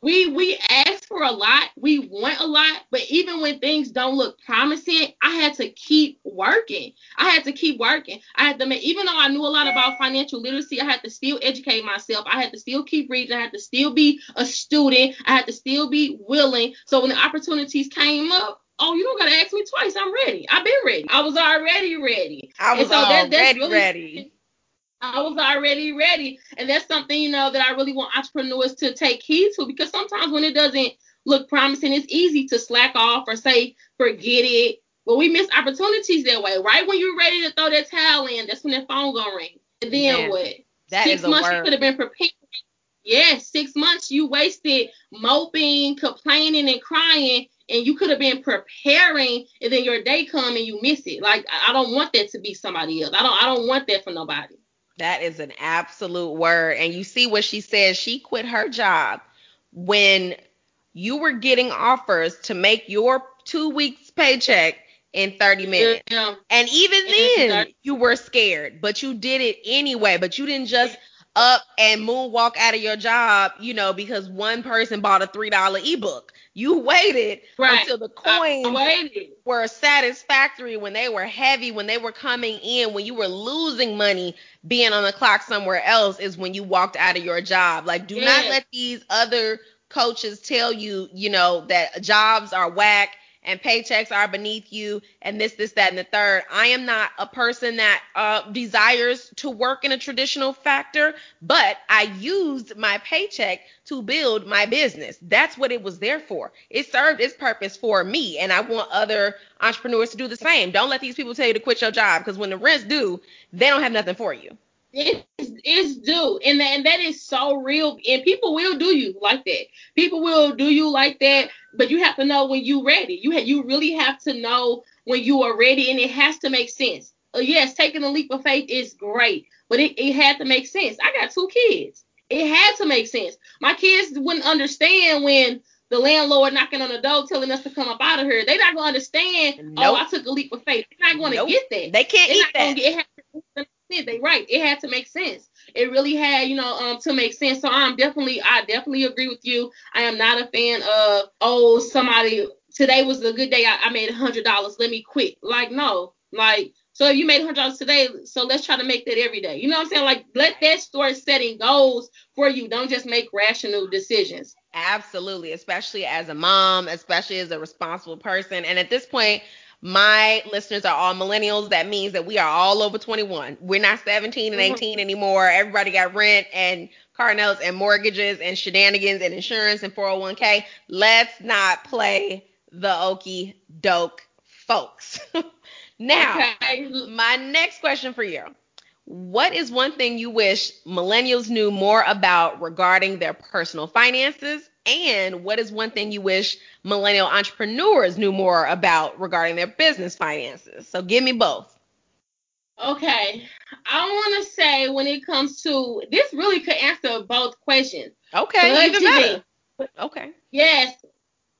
We we ask for a lot, we want a lot, but even when things don't look promising, I had to keep working. I had to keep working. I had to make even though I knew a lot about financial literacy, I had to still educate myself. I had to still keep reading. I had to still be a student. I had to still be willing. So when the opportunities came up, oh, you don't gotta ask me twice. I'm ready. I've been ready. I was already ready. I was so that- already really- ready. I was already ready. And that's something, you know, that I really want entrepreneurs to take heed to because sometimes when it doesn't look promising, it's easy to slack off or say, forget it. But we miss opportunities that way. Right when you're ready to throw that towel in, that's when that phone gonna ring. And then Man, what? That six months you could have been prepared. Yes, six months you wasted moping, complaining, and crying, and you could have been preparing, and then your day come and you miss it. Like I don't want that to be somebody else. I don't. I don't want that for nobody. That is an absolute word. And you see what she says. She quit her job when you were getting offers to make your two weeks paycheck in 30 minutes. Yeah. And even then, you were scared, but you did it anyway. But you didn't just up and moonwalk out of your job, you know, because one person bought a $3 ebook. You waited Right. until the coins were satisfactory, when they were heavy, when they were coming in, when you were losing money being on the clock somewhere else, is when you walked out of your job. Like, do not let these other coaches tell you, you know, that jobs are whack and paychecks are beneath you and this, this, that, and the third. I am not a person that uh, desires to work in a traditional factor, but I used my paycheck to build my business. That's what it was there for. It served its purpose for me, and I want other entrepreneurs to do the same. Don't let these people tell you to quit your job because when the rents due, they don't have nothing for you. It's, it's due, and that, and that is so real. And people will do you like that. People will do you like that, but you have to know when you're ready. You ha- you really have to know when you are ready, and it has to make sense. Uh, yes, taking a leap of faith is great, but it, it had to make sense. I got two kids. It had to make sense. My kids wouldn't understand when the landlord knocking on the door telling us to come up out of here. They're not gonna understand. Nope. Oh, I took a leap of faith. They're not gonna nope. get that. They can't They're eat that. Get, to, they right. It had to make sense. It really had, you know, um, to make sense. So I'm definitely, I definitely agree with you. I am not a fan of, oh, somebody today was a good day. I, I made a hundred dollars. Let me quit. Like no, like so if you made a hundred dollars today, so let's try to make that every day. You know what I'm saying? Like let that start setting goals for you. Don't just make rational decisions. Absolutely, especially as a mom, especially as a responsible person. And at this point, my listeners are all millennials. That means that we are all over 21. We're not 17 and mm-hmm. 18 anymore. Everybody got rent and car notes and mortgages and shenanigans and insurance and 401k. Let's not play the okey doke, folks. *laughs* now, okay. my next question for you. What is one thing you wish millennials knew more about regarding their personal finances and what is one thing you wish millennial entrepreneurs knew more about regarding their business finances? So give me both. Okay. I want to say when it comes to this really could answer both questions. Okay, budgeting. even better. Okay. Yes,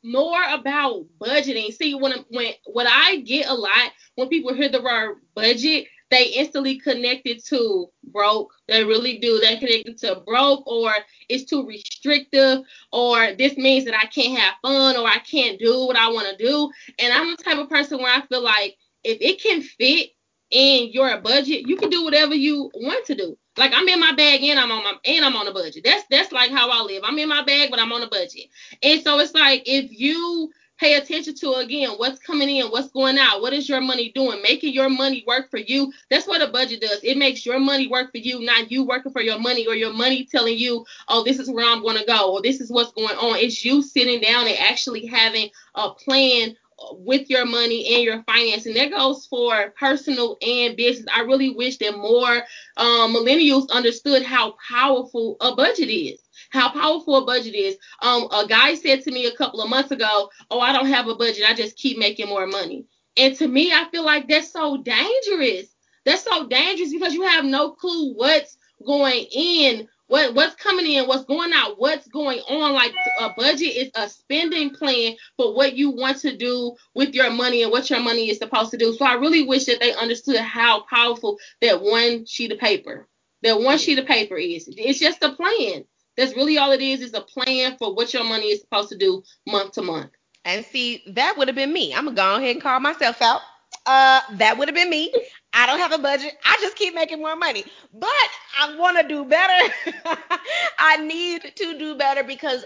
more about budgeting. See, when when what I get a lot when people hear the word budget, they instantly connected to broke. They really do. They connected to broke or it's too restrictive or this means that I can't have fun or I can't do what I want to do. And I'm the type of person where I feel like if it can fit in your budget, you can do whatever you want to do. Like I'm in my bag and I'm on my and I'm on a budget. That's that's like how I live. I'm in my bag, but I'm on a budget. And so it's like if you pay attention to again what's coming in, what's going out, what is your money doing, making your money work for you. That's what a budget does. It makes your money work for you, not you working for your money or your money telling you, oh, this is where I'm going to go or this is what's going on. It's you sitting down and actually having a plan with your money and your finance and that goes for personal and business i really wish that more um, millennials understood how powerful a budget is how powerful a budget is. Um, a guy said to me a couple of months ago, "Oh, I don't have a budget. I just keep making more money." And to me, I feel like that's so dangerous. That's so dangerous because you have no clue what's going in, what what's coming in, what's going out, what's going on. Like a budget is a spending plan for what you want to do with your money and what your money is supposed to do. So I really wish that they understood how powerful that one sheet of paper, that one sheet of paper is. It's just a plan. That's really all it is, is a plan for what your money is supposed to do month to month. And see, that would have been me. I'm gonna go ahead and call myself out. Uh, that would have been me. I don't have a budget. I just keep making more money. But I want to do better. *laughs* I need to do better because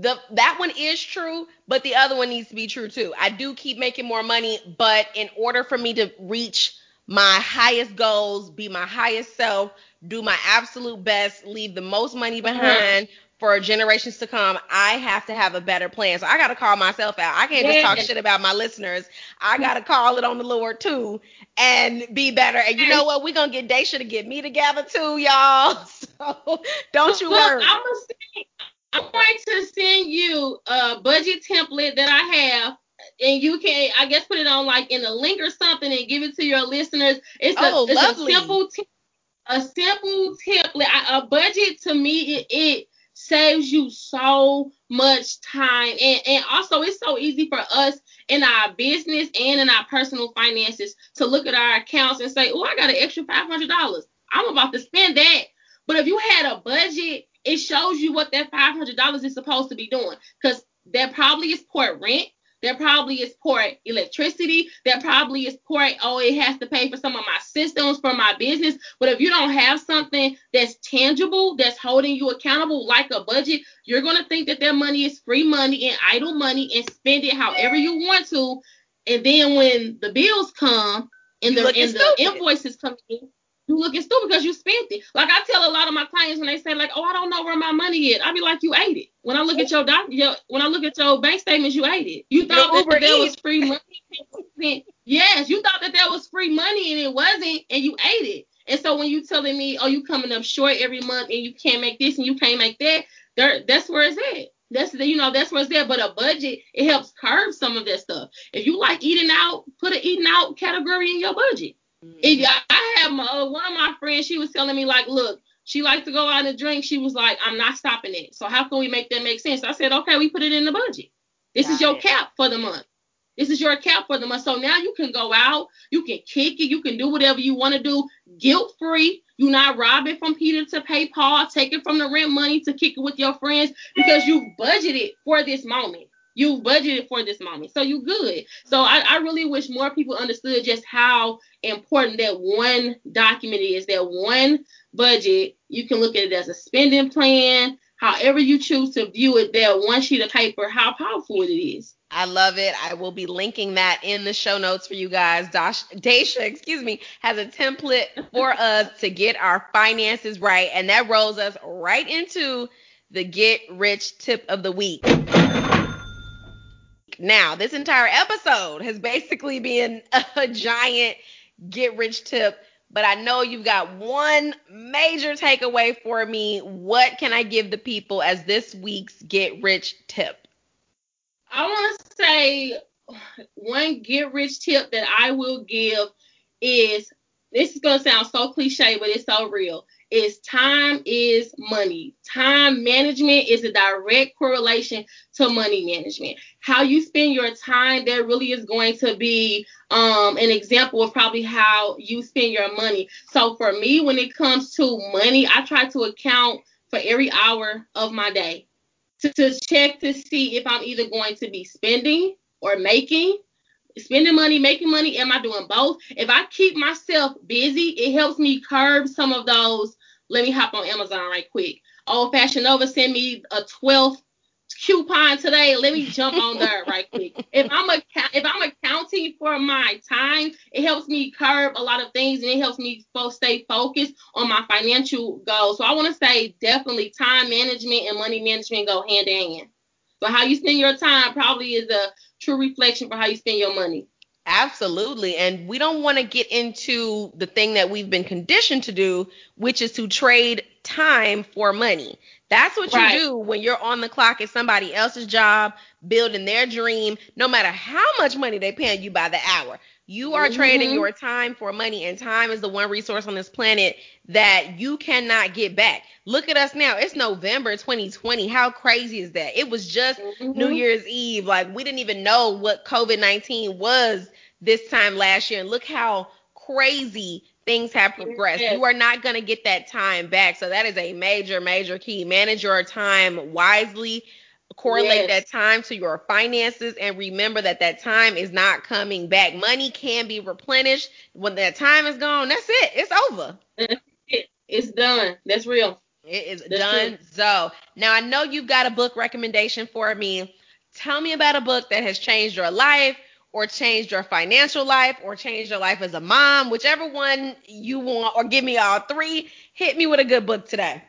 the that one is true, but the other one needs to be true too. I do keep making more money, but in order for me to reach my highest goals, be my highest self, do my absolute best, leave the most money uh-huh. behind for generations to come, I have to have a better plan. So I got to call myself out. I can't just talk shit about my listeners. I got to call it on the Lord too and be better. And you know what? We're going to get Daisha to get me together too, y'all. *laughs* So don't you worry. I'm, I'm going to send you a budget template that I have and you can I guess put it on like in a link or something and give it to your listeners. It's a, oh, it's lovely. a simple t- a simple template. A budget to me it, it saves you so much time and, and also it's so easy for us in our business and in our personal finances to look at our accounts and say, oh, I got an extra $500. I'm about to spend that. But if you had a budget, it shows you what that $500 is supposed to be doing because that probably is port rent. There probably is poor electricity. There probably is poor, oh, it has to pay for some of my systems for my business. But if you don't have something that's tangible, that's holding you accountable, like a budget, you're going to think that that money is free money and idle money and spend it however you want to. And then when the bills come and the, and the invoices come in, you looking stupid because you spent it. Like I tell a lot of my clients when they say like, "Oh, I don't know where my money is," I be like, "You ate it." When I look at your doc, your, when I look at your bank statements, you ate it. You thought that, that there was free money. yes, you thought that there was free money and it wasn't, and you ate it. And so when you telling me, oh, you coming up short every month and you can't make this and you can't make that, there, that's where it's at. That's the, you know, that's where it's at. But a budget, it helps curb some of that stuff. If you like eating out, put an eating out category in your budget. If I have my, uh, one of my friends, she was telling me like, look, she likes to go out and drink. She was like, I'm not stopping it. So how can we make that make sense? I said, okay, we put it in the budget. This Got is your it. cap for the month. This is your cap for the month. So now you can go out, you can kick it, you can do whatever you want to do, guilt free. You're not robbing from Peter to pay Paul, taking from the rent money to kick it with your friends because you budgeted for this moment. You budgeted for this moment. So you good. So I, I really wish more people understood just how important that one document is, that one budget. You can look at it as a spending plan, however you choose to view it, that one sheet of paper, how powerful it is. I love it. I will be linking that in the show notes for you guys. Dash, Daisha, excuse me, has a template for *laughs* us to get our finances right, and that rolls us right into the get rich tip of the week. Now, this entire episode has basically been a giant get rich tip, but I know you've got one major takeaway for me. What can I give the people as this week's get rich tip? I want to say one get rich tip that I will give is this is going to sound so cliche, but it's so real. Is time is money. Time management is a direct correlation to money management. How you spend your time, there really is going to be um, an example of probably how you spend your money. So for me, when it comes to money, I try to account for every hour of my day to, to check to see if I'm either going to be spending or making. Spending money, making money, am I doing both? If I keep myself busy, it helps me curb some of those. Let me hop on Amazon right quick. Old Fashion Nova send me a 12th coupon today. Let me jump on there right *laughs* quick. If I'm a if I'm accounting for my time, it helps me curb a lot of things and it helps me stay focused on my financial goals. So I want to say definitely time management and money management go hand in hand. So how you spend your time probably is a true reflection for how you spend your money. Absolutely. And we don't want to get into the thing that we've been conditioned to do, which is to trade time for money. That's what right. you do when you're on the clock at somebody else's job, building their dream, no matter how much money they paying you by the hour. You are mm-hmm. trading your time for money, and time is the one resource on this planet that you cannot get back. Look at us now. It's November 2020. How crazy is that? It was just mm-hmm. New Year's Eve. Like, we didn't even know what COVID 19 was this time last year. And look how crazy things have progressed. You are not going to get that time back. So that is a major, major key. Manage your time wisely. Correlate yes. that time to your finances and remember that that time is not coming back. Money can be replenished. When that time is gone, that's it. It's over. It's done. That's real. It is that's done. True. So now I know you've got a book recommendation for me. Tell me about a book that has changed your life or changed your financial life or changed your life as a mom, whichever one you want, or give me all three. Hit me with a good book today.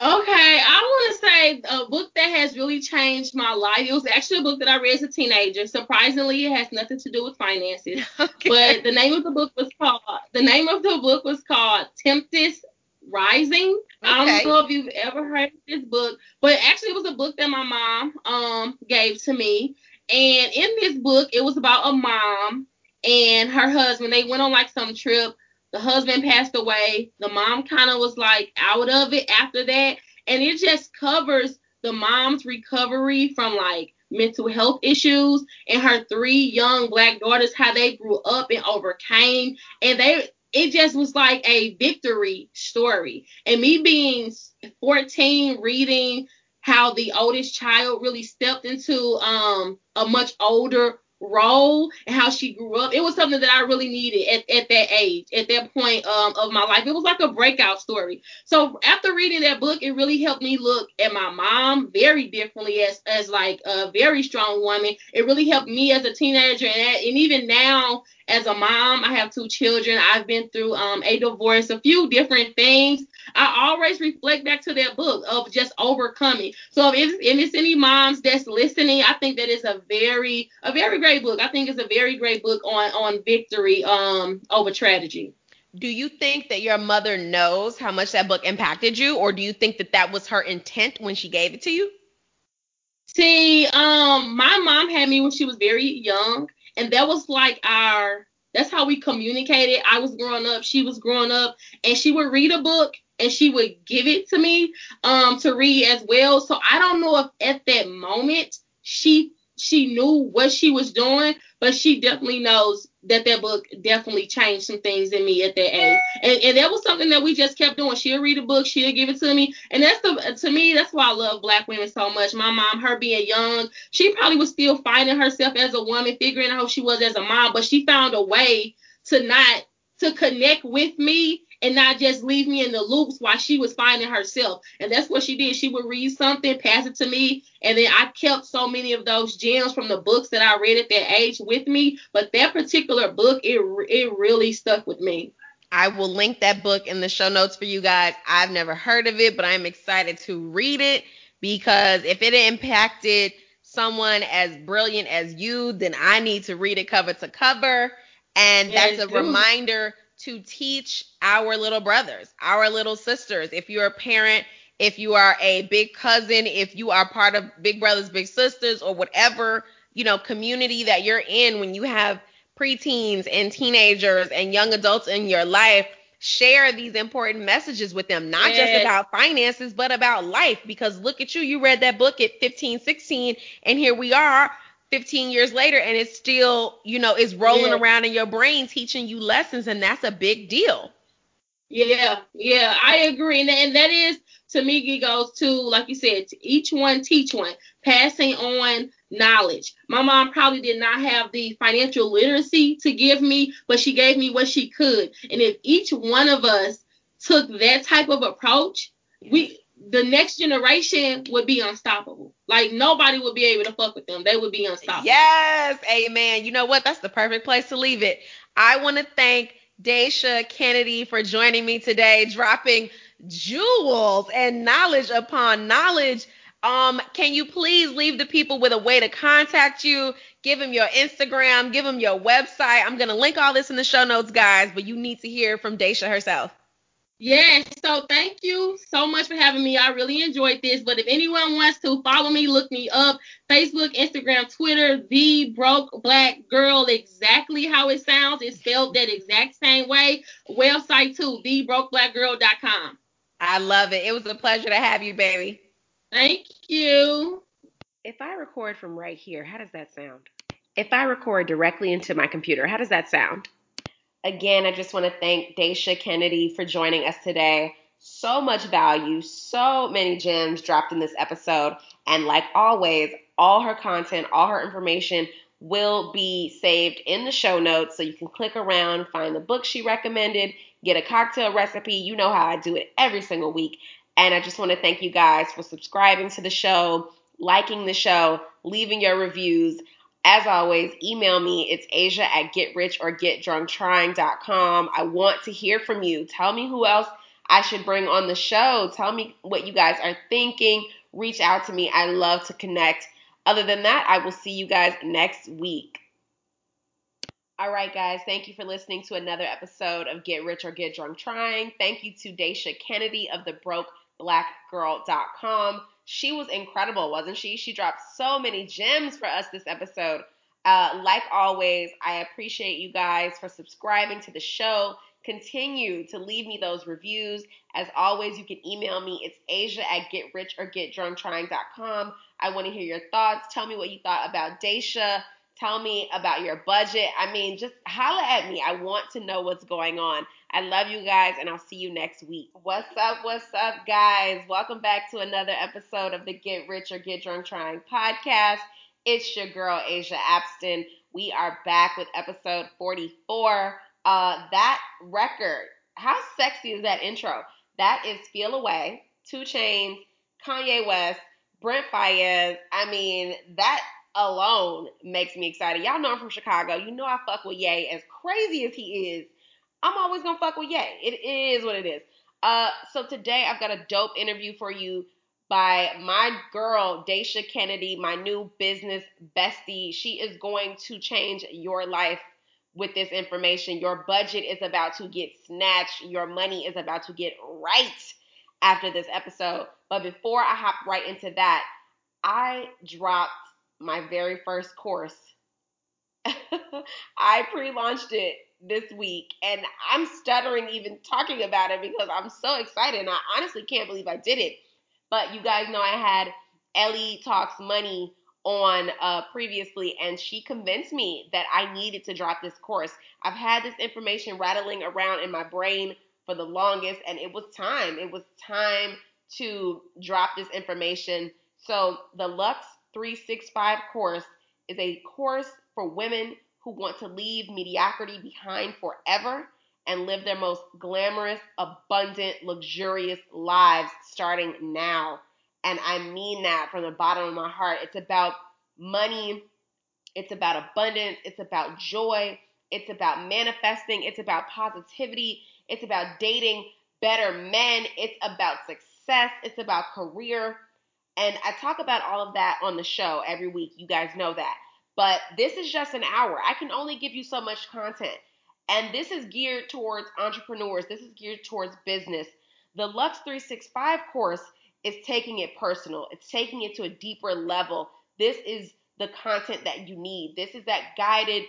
Okay, I want to say a book that has really changed my life. It was actually a book that I read as a teenager. Surprisingly, it has nothing to do with finances. *laughs* Okay. But the name of the book was called the name of the book was called Tempest Rising. Okay. I don't know if you've ever heard this book, but actually it was a book that my mom um gave to me. And in this book, it was about a mom and her husband. They went on like some trip. The husband passed away. The mom kind of was like out of it after that. And it just covers the mom's recovery from like mental health issues and her three young black daughters, how they grew up and overcame. And they it just was like a victory story. And me being 14 reading how the oldest child really stepped into um, a much older role and how she grew up. It was something that I really needed at, at that age, at that point um, of my life. It was like a breakout story. So after reading that book, it really helped me look at my mom very differently as as like a very strong woman. It really helped me as a teenager and, and even now as a mom, I have two children. I've been through um, a divorce, a few different things. I always reflect back to that book of just overcoming. So if if it's any moms that's listening, I think that is a very a very great book. I think it's a very great book on on victory um over tragedy. do you think that your mother knows how much that book impacted you, or do you think that that was her intent when she gave it to you? See, um, my mom had me when she was very young, and that was like our that's how we communicated. I was growing up, she was growing up, and she would read a book and she would give it to me um to read as well. So I don't know if at that moment she she knew what she was doing, but she definitely knows that that book definitely changed some things in me at that age. And, and that was something that we just kept doing. She'll read a book, she'll give it to me. And that's the to me, that's why I love black women so much. My mom, her being young, she probably was still finding herself as a woman, figuring out who she was as a mom, but she found a way to not to connect with me and not just leave me in the loops while she was finding herself. And that's what she did. She would read something, pass it to me, and then I kept so many of those gems from the books that I read at that age with me. But that particular book, it it really stuck with me. I will link that book in the show notes for you guys. I've never heard of it, but I'm excited to read it because if it impacted someone as brilliant as you, then I need to read it cover to cover. And Yes, that's a reminder to teach our little brothers, our little sisters. If you're a parent, if you are a big cousin, if you are part of Big Brothers, Big Sisters, or whatever, you know, community that you're in when you have preteens and teenagers and young adults in your life, share these important messages with them, not just about finances, but about life. Because look at you, you read that book at 15, 16, and here we are 15 years later, and it's still, you know, it's rolling Yeah. around in your brain, teaching you lessons, and that's a big deal. Yeah, yeah, I agree. And, and that is, to me, goes to, like you said, to each one teach one, passing on knowledge. My mom probably did not have the financial literacy to give me, but she gave me what she could. And if each one of us took that type of approach, we the next generation would be unstoppable. Like nobody would be able to fuck with them. They would be unstoppable. Yes, amen. You know what? That's the perfect place to leave it. I want to thank Daisha Kennedy for joining me today, dropping jewels and knowledge upon knowledge. Um, can you please leave the people with a way to contact you? Give them your Instagram, give them your website. I'm gonna link all this in the show notes, guys, but you need to hear from Daisha herself. Yes, so thank you so much for having me. I really enjoyed this. But if anyone wants to follow me, look me up Facebook, Instagram, Twitter, The Broke Black Girl, exactly how it sounds. It's spelled that exact same way. Website too, TheBrokeBlackGirl.com. I love it. It was a pleasure to have you, baby. Thank you. If I record from right here, how does that sound? If I record directly into my computer, how does that sound? Again, I just want to thank Daisha Kennedy for joining us today. So much value, so many gems dropped in this episode. And like always, all her content, all her information will be saved in the show notes so you can click around, find the book she recommended, get a cocktail recipe. You know how I do it every single week. And I just want to thank you guys for subscribing to the show, liking the show, leaving your reviews. As always, email me. It's asia at getrichrgetdrunktrying.com. I want to hear from you. Tell me who else I should bring on the show. Tell me what you guys are thinking. Reach out to me. I love to connect. Other than that, I will see you guys next week. All right, guys, thank you for listening to another episode of Get Rich or Get Drunk Trying. Thank you to Daisha Kennedy of the BrokeBlackGirl.com. She was incredible, wasn't she? She dropped so many gems for us this episode. Uh, like always, I appreciate you guys for subscribing to the show. Continue to leave me those reviews. As always, you can email me. It's asia at getrichrgetdrunktrying.com. I want to hear your thoughts. Tell me what you thought about Daisha. Tell me about your budget. I mean, just holla at me. I want to know what's going on. I love you guys, and I'll see you next week. What's up? What's up, guys? Welcome back to another episode of the Get Rich or Get Drunk Trying podcast. It's your girl, Asia Abston. We are back with episode 44. Uh, that record, how sexy is that intro? That is Feel Away, 2 Chainz, Kanye West, Brent Faiyaz. I mean, that alone makes me excited. Y'all know I'm from Chicago. You know I fuck with Ye as crazy as he is. I'm always gonna fuck with Ye. It is what it is. Uh, so today I've got a dope interview for you by my girl Daisha Kennedy, my new business bestie. She is going to change your life with this information. Your budget is about to get snatched. Your money is about to get right after this episode. But before I hop right into that, I dropped my very first course. *laughs* I pre launched it this week and I'm stuttering even talking about it because I'm so excited and I honestly can't believe I did it. But you guys know I had Ellie Talks Money on uh, previously, and she convinced me that I needed to drop this course. I've had this information rattling around in my brain for the longest, and it was time. It was time to drop this information. So, the Lux 365 course is a course for women who want to leave mediocrity behind forever and live their most glamorous, abundant, luxurious lives starting now. And I mean that from the bottom of my heart. It's about money, it's about abundance, it's about joy, it's about manifesting, it's about positivity, it's about dating better men, it's about success, it's about career. And I talk about all of that on the show every week. You guys know that. But this is just an hour. I can only give you so much content. And this is geared towards entrepreneurs, this is geared towards business. The Lux 365 course is taking it personal, it's taking it to a deeper level. This is the content that you need. This is that guided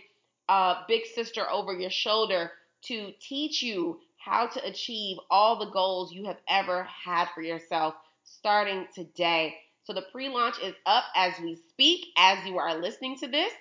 uh, big sister over your shoulder to teach you how to achieve all the goals you have ever had for yourself starting today. So the pre launch is up as we speak, as you are listening to this.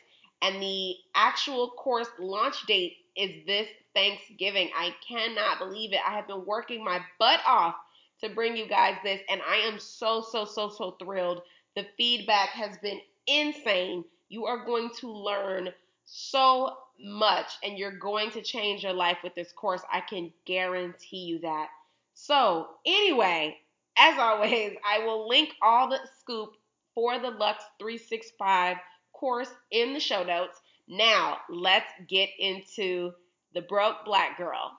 And the actual course launch date is this Thanksgiving. I cannot believe it. I have been working my butt off to bring you guys this, and I am so, so, so, so thrilled. The feedback has been insane. You are going to learn so much, and you're going to change your life with this course. I can guarantee you that. So, anyway, as always, I will link all the scoop for the Lux 365 course in the show notes. Now, let's get into the broke black girl.